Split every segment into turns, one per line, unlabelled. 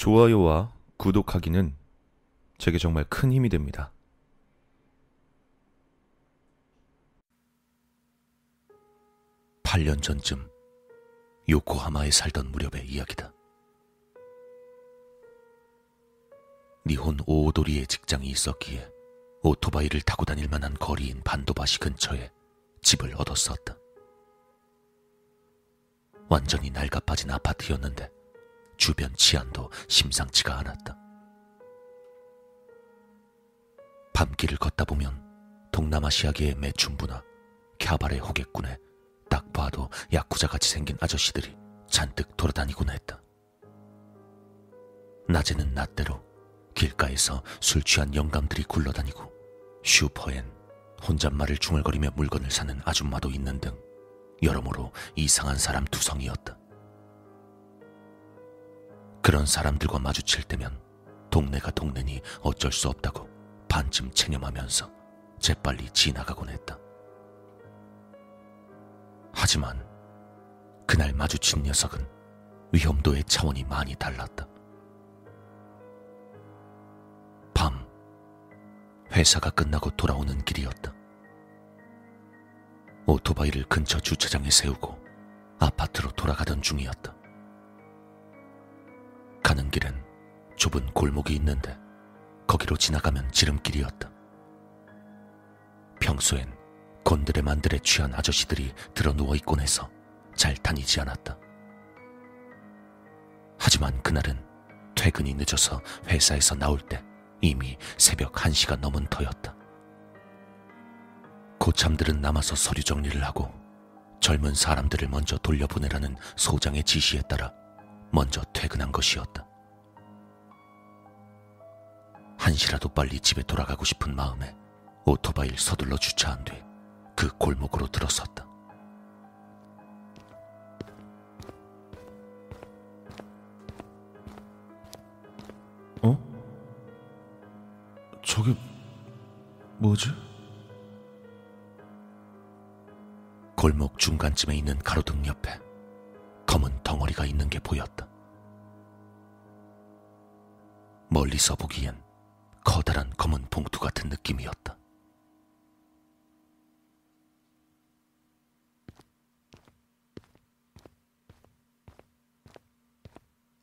좋아요와 구독하기는 제게 정말 큰 힘이 됩니다.
팔 년 전쯤 요코하마에 살던 무렵의 이야기다. 니혼 오오도리에 직장이 있었기에 오토바이를 타고 다닐 만한 거리인 반도바시 근처에 집을 얻었었다. 완전히 낡아 빠진 아파트였는데 주변 치안도 심상치가 않았다. 밤길을 걷다 보면 동남아시아계의 매춘부나 캬바레 호객군에 딱 봐도 야쿠자 같이 생긴 아저씨들이 잔뜩 돌아다니곤 했다. 낮에는 낮대로 길가에서 술 취한 영감들이 굴러다니고 슈퍼엔 혼잣말을 중얼거리며 물건을 사는 아줌마도 있는 등 여러모로 이상한 사람 두성이었다. 그런 사람들과 마주칠 때면 동네가 동네니 어쩔 수 없다고 반쯤 체념하면서 재빨리 지나가곤 했다. 하지만 그날 마주친 녀석은 위험도의 차원이 많이 달랐다. 밤, 회사가 끝나고 돌아오는 길이었다. 오토바이를 근처 주차장에 세우고 아파트로 돌아가던 중이었다. 길엔 좁은 골목이 있는데 거기로 지나가면 지름길이었다. 평소엔 곤드레 만들에 취한 아저씨들이 들어 누워 있곤 해서 잘 다니지 않았다. 하지만 그날은 퇴근이 늦어서 회사에서 나올 때 이미 새벽 1시가 넘은 터였다. 고참들은 남아서 서류 정리를 하고 젊은 사람들을 먼저 돌려보내라는 소장의 지시에 따라 먼저 퇴근한 것이었다. 한시라도 빨리 집에 돌아가고 싶은 마음에 오토바이를 서둘러 주차한 뒤 그 골목으로 들어섰다.
어? 저게 뭐지?
골목 중간쯤에 있는 가로등 옆에 검은 덩어리가 있는 게 보였다. 멀리서 보기엔 커다란 검은 봉투 같은 느낌이었다.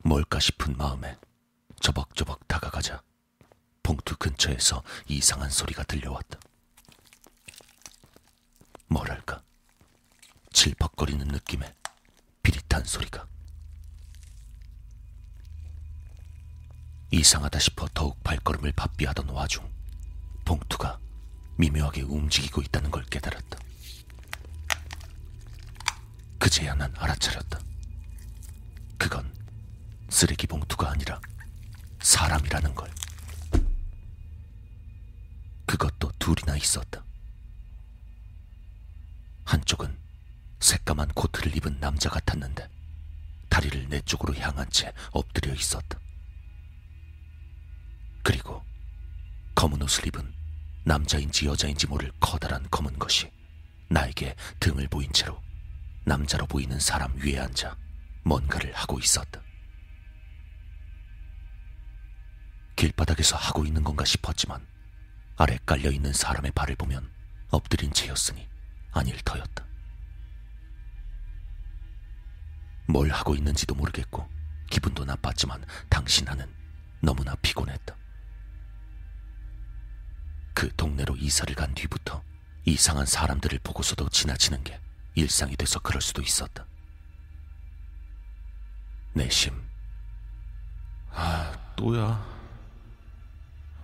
뭘까 싶은 마음에 저벅저벅 다가가자 봉투 근처에서 이상한 소리가 들려왔다. 뭐랄까, 질퍽거리는 느낌의 비릿한 소리가. 이상하다 싶어 더욱 발걸음을 바삐하던 와중 봉투가 미묘하게 움직이고 있다는 걸 깨달았다. 그제야 난 알아차렸다. 그건 쓰레기 봉투가 아니라 사람이라는 걸. 그것도 둘이나 있었다. 한쪽은 새까만 코트를 입은 남자 같았는데 다리를 내 쪽으로 향한 채 엎드려 있었다. 그리고 검은 옷을 입은 남자인지 여자인지 모를 커다란 검은 것이 나에게 등을 보인 채로 남자로 보이는 사람 위에 앉아 뭔가를 하고 있었다. 길바닥에서 하고 있는 건가 싶었지만 아래 깔려 있는 사람의 발을 보면 엎드린 채였으니 아닐 터였다. 뭘 하고 있는지도 모르겠고 기분도 나빴지만 당신 나는 너무나 피곤했다. 그 동네로 이사를 간 뒤부터 이상한 사람들을 보고서도 지나치는 게 일상이 돼서 그럴 수도 있었다. 내심
아, 또야.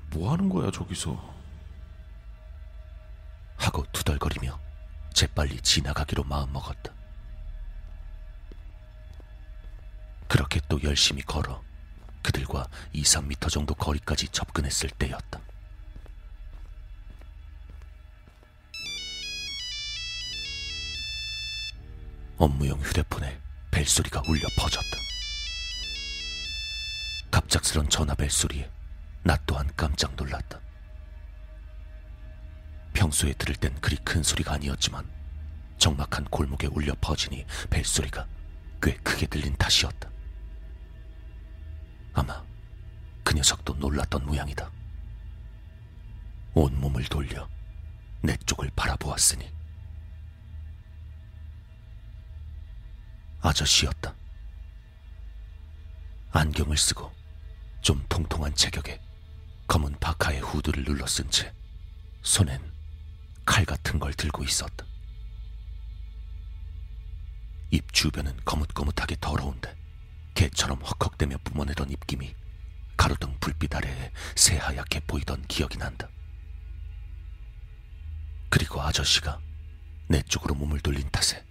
뭐 하는 거야, 저기서?
하고 투덜거리며 재빨리 지나가기로 마음먹었다. 그렇게 또 열심히 걸어 그들과 2, 3미터 정도 거리까지 접근했을 때였다. 업무용 휴대폰에 벨소리가 울려 퍼졌다. 갑작스런 전화 벨소리에 나 또한 깜짝 놀랐다. 평소에 들을 땐 그리 큰 소리가 아니었지만 적막한 골목에 울려 퍼지니 벨소리가 꽤 크게 들린 탓이었다. 아마 그 녀석도 놀랐던 모양이다. 온몸을 돌려 내 쪽을 바라보았으니 아저씨였다. 안경을 쓰고 좀 통통한 체격에 검은 바카의 후드를 눌러쓴 채 손엔 칼 같은 걸 들고 있었다. 입 주변은 거뭇거뭇하게 더러운데 개처럼 헉헉대며 뿜어내던 입김이 가로등 불빛 아래에 새하얗게 보이던 기억이 난다. 그리고 아저씨가 내 쪽으로 몸을 돌린 탓에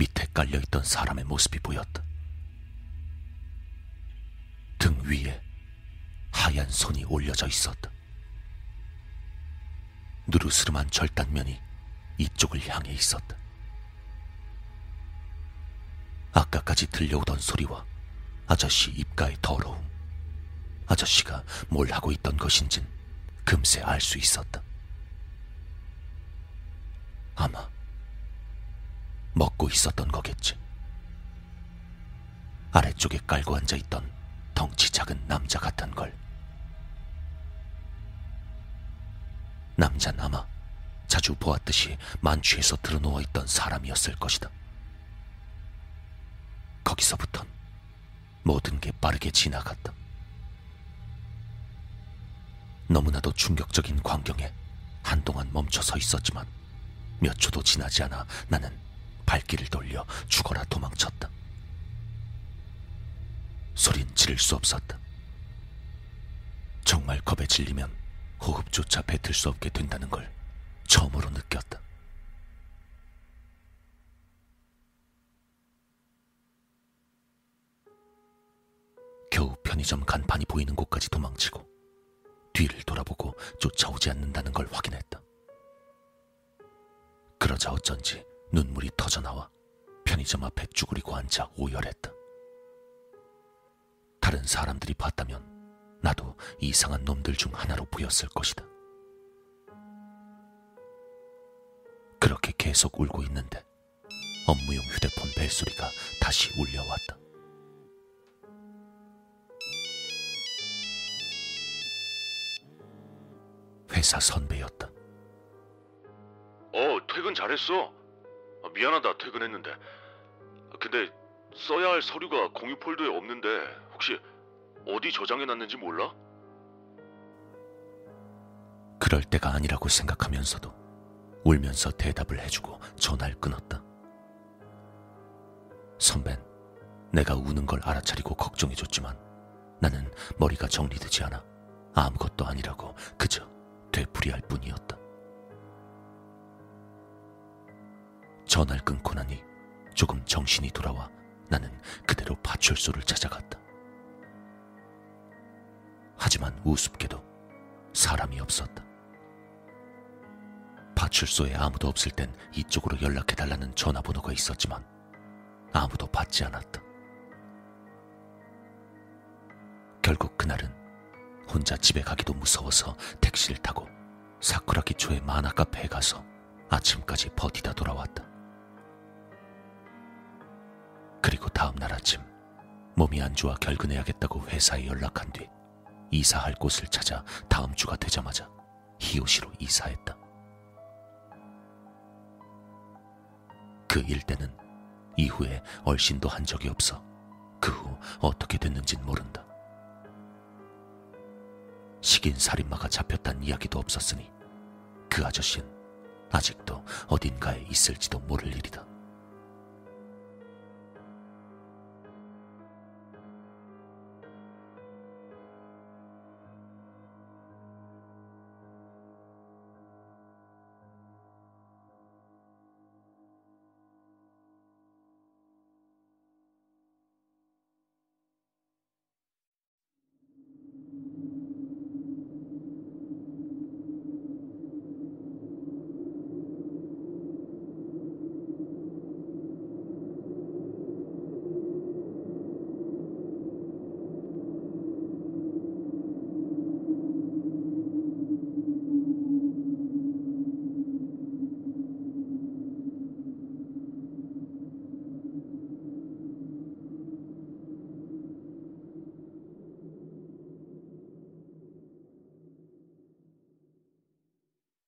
밑에 깔려있던 사람의 모습이 보였다. 등 위에 하얀 손이 올려져 있었다. 누르스름한 절단면이 이쪽을 향해 있었다. 아까까지 들려오던 소리와 아저씨 입가의 더러움, 아저씨가 뭘 하고 있던 것인진 금세 알 수 있었다. 아마 먹고 있었던 거겠지. 아래쪽에 깔고 앉아 있던 덩치 작은 남자 같은 걸. 남자는 아마 자주 보았듯이 만취해서 드러누워 있던 사람이었을 것이다. 거기서부턴 모든 게 빠르게 지나갔다. 너무나도 충격적인 광경에 한동안 멈춰 서 있었지만 몇 초도 지나지 않아 나는 발길을 돌려 죽어라 도망쳤다. 소린 지를 수 없었다. 정말 겁에 질리면 호흡조차 뱉을 수 없게 된다는 걸 처음으로 느꼈다. 겨우 편의점 간판이 보이는 곳까지 도망치고 뒤를 돌아보고 쫓아오지 않는다는 걸 확인했다. 그러자 어쩐지 눈물이 터져나와 편의점 앞에 쭈그리고 앉아 오열했다. 다른 사람들이 봤다면 나도 이상한 놈들 중 하나로 보였을 것이다. 그렇게 계속 울고 있는데 업무용 휴대폰 벨소리가 다시 울려왔다. 회사 선배였다.
어, 퇴근 잘했어. 아, 미안하다, 퇴근했는데. 아, 근데 써야 할 서류가 공유 폴더에 없는데 혹시 어디 저장해놨는지 몰라?
그럴 때가 아니라고 생각하면서도 울면서 대답을 해주고 전화를 끊었다. 선배는 내가 우는 걸 알아차리고 걱정해줬지만 나는 머리가 정리되지 않아 아무것도 아니라고 그저 되풀이할 뿐이었다. 전화를 끊고 나니 조금 정신이 돌아와 나는 그대로 파출소를 찾아갔다. 하지만 우습게도 사람이 없었다. 파출소에 아무도 없을 땐 이쪽으로 연락해달라는 전화번호가 있었지만 아무도 받지 않았다. 결국 그날은 혼자 집에 가기도 무서워서 택시를 타고 사쿠라 기초의 만화 카페에 가서 아침까지 버티다 돌아왔다. 몸이 안 좋아 결근해야겠다고 회사에 연락한 뒤 이사할 곳을 찾아 다음 주가 되자마자 히요시로 이사했다. 그 일대는 이후에 얼씬도 한 적이 없어 그 후 어떻게 됐는진 모른다. 식인 살인마가 잡혔단 이야기도 없었으니 그 아저씨는 아직도 어딘가에 있을지도 모를 일이다.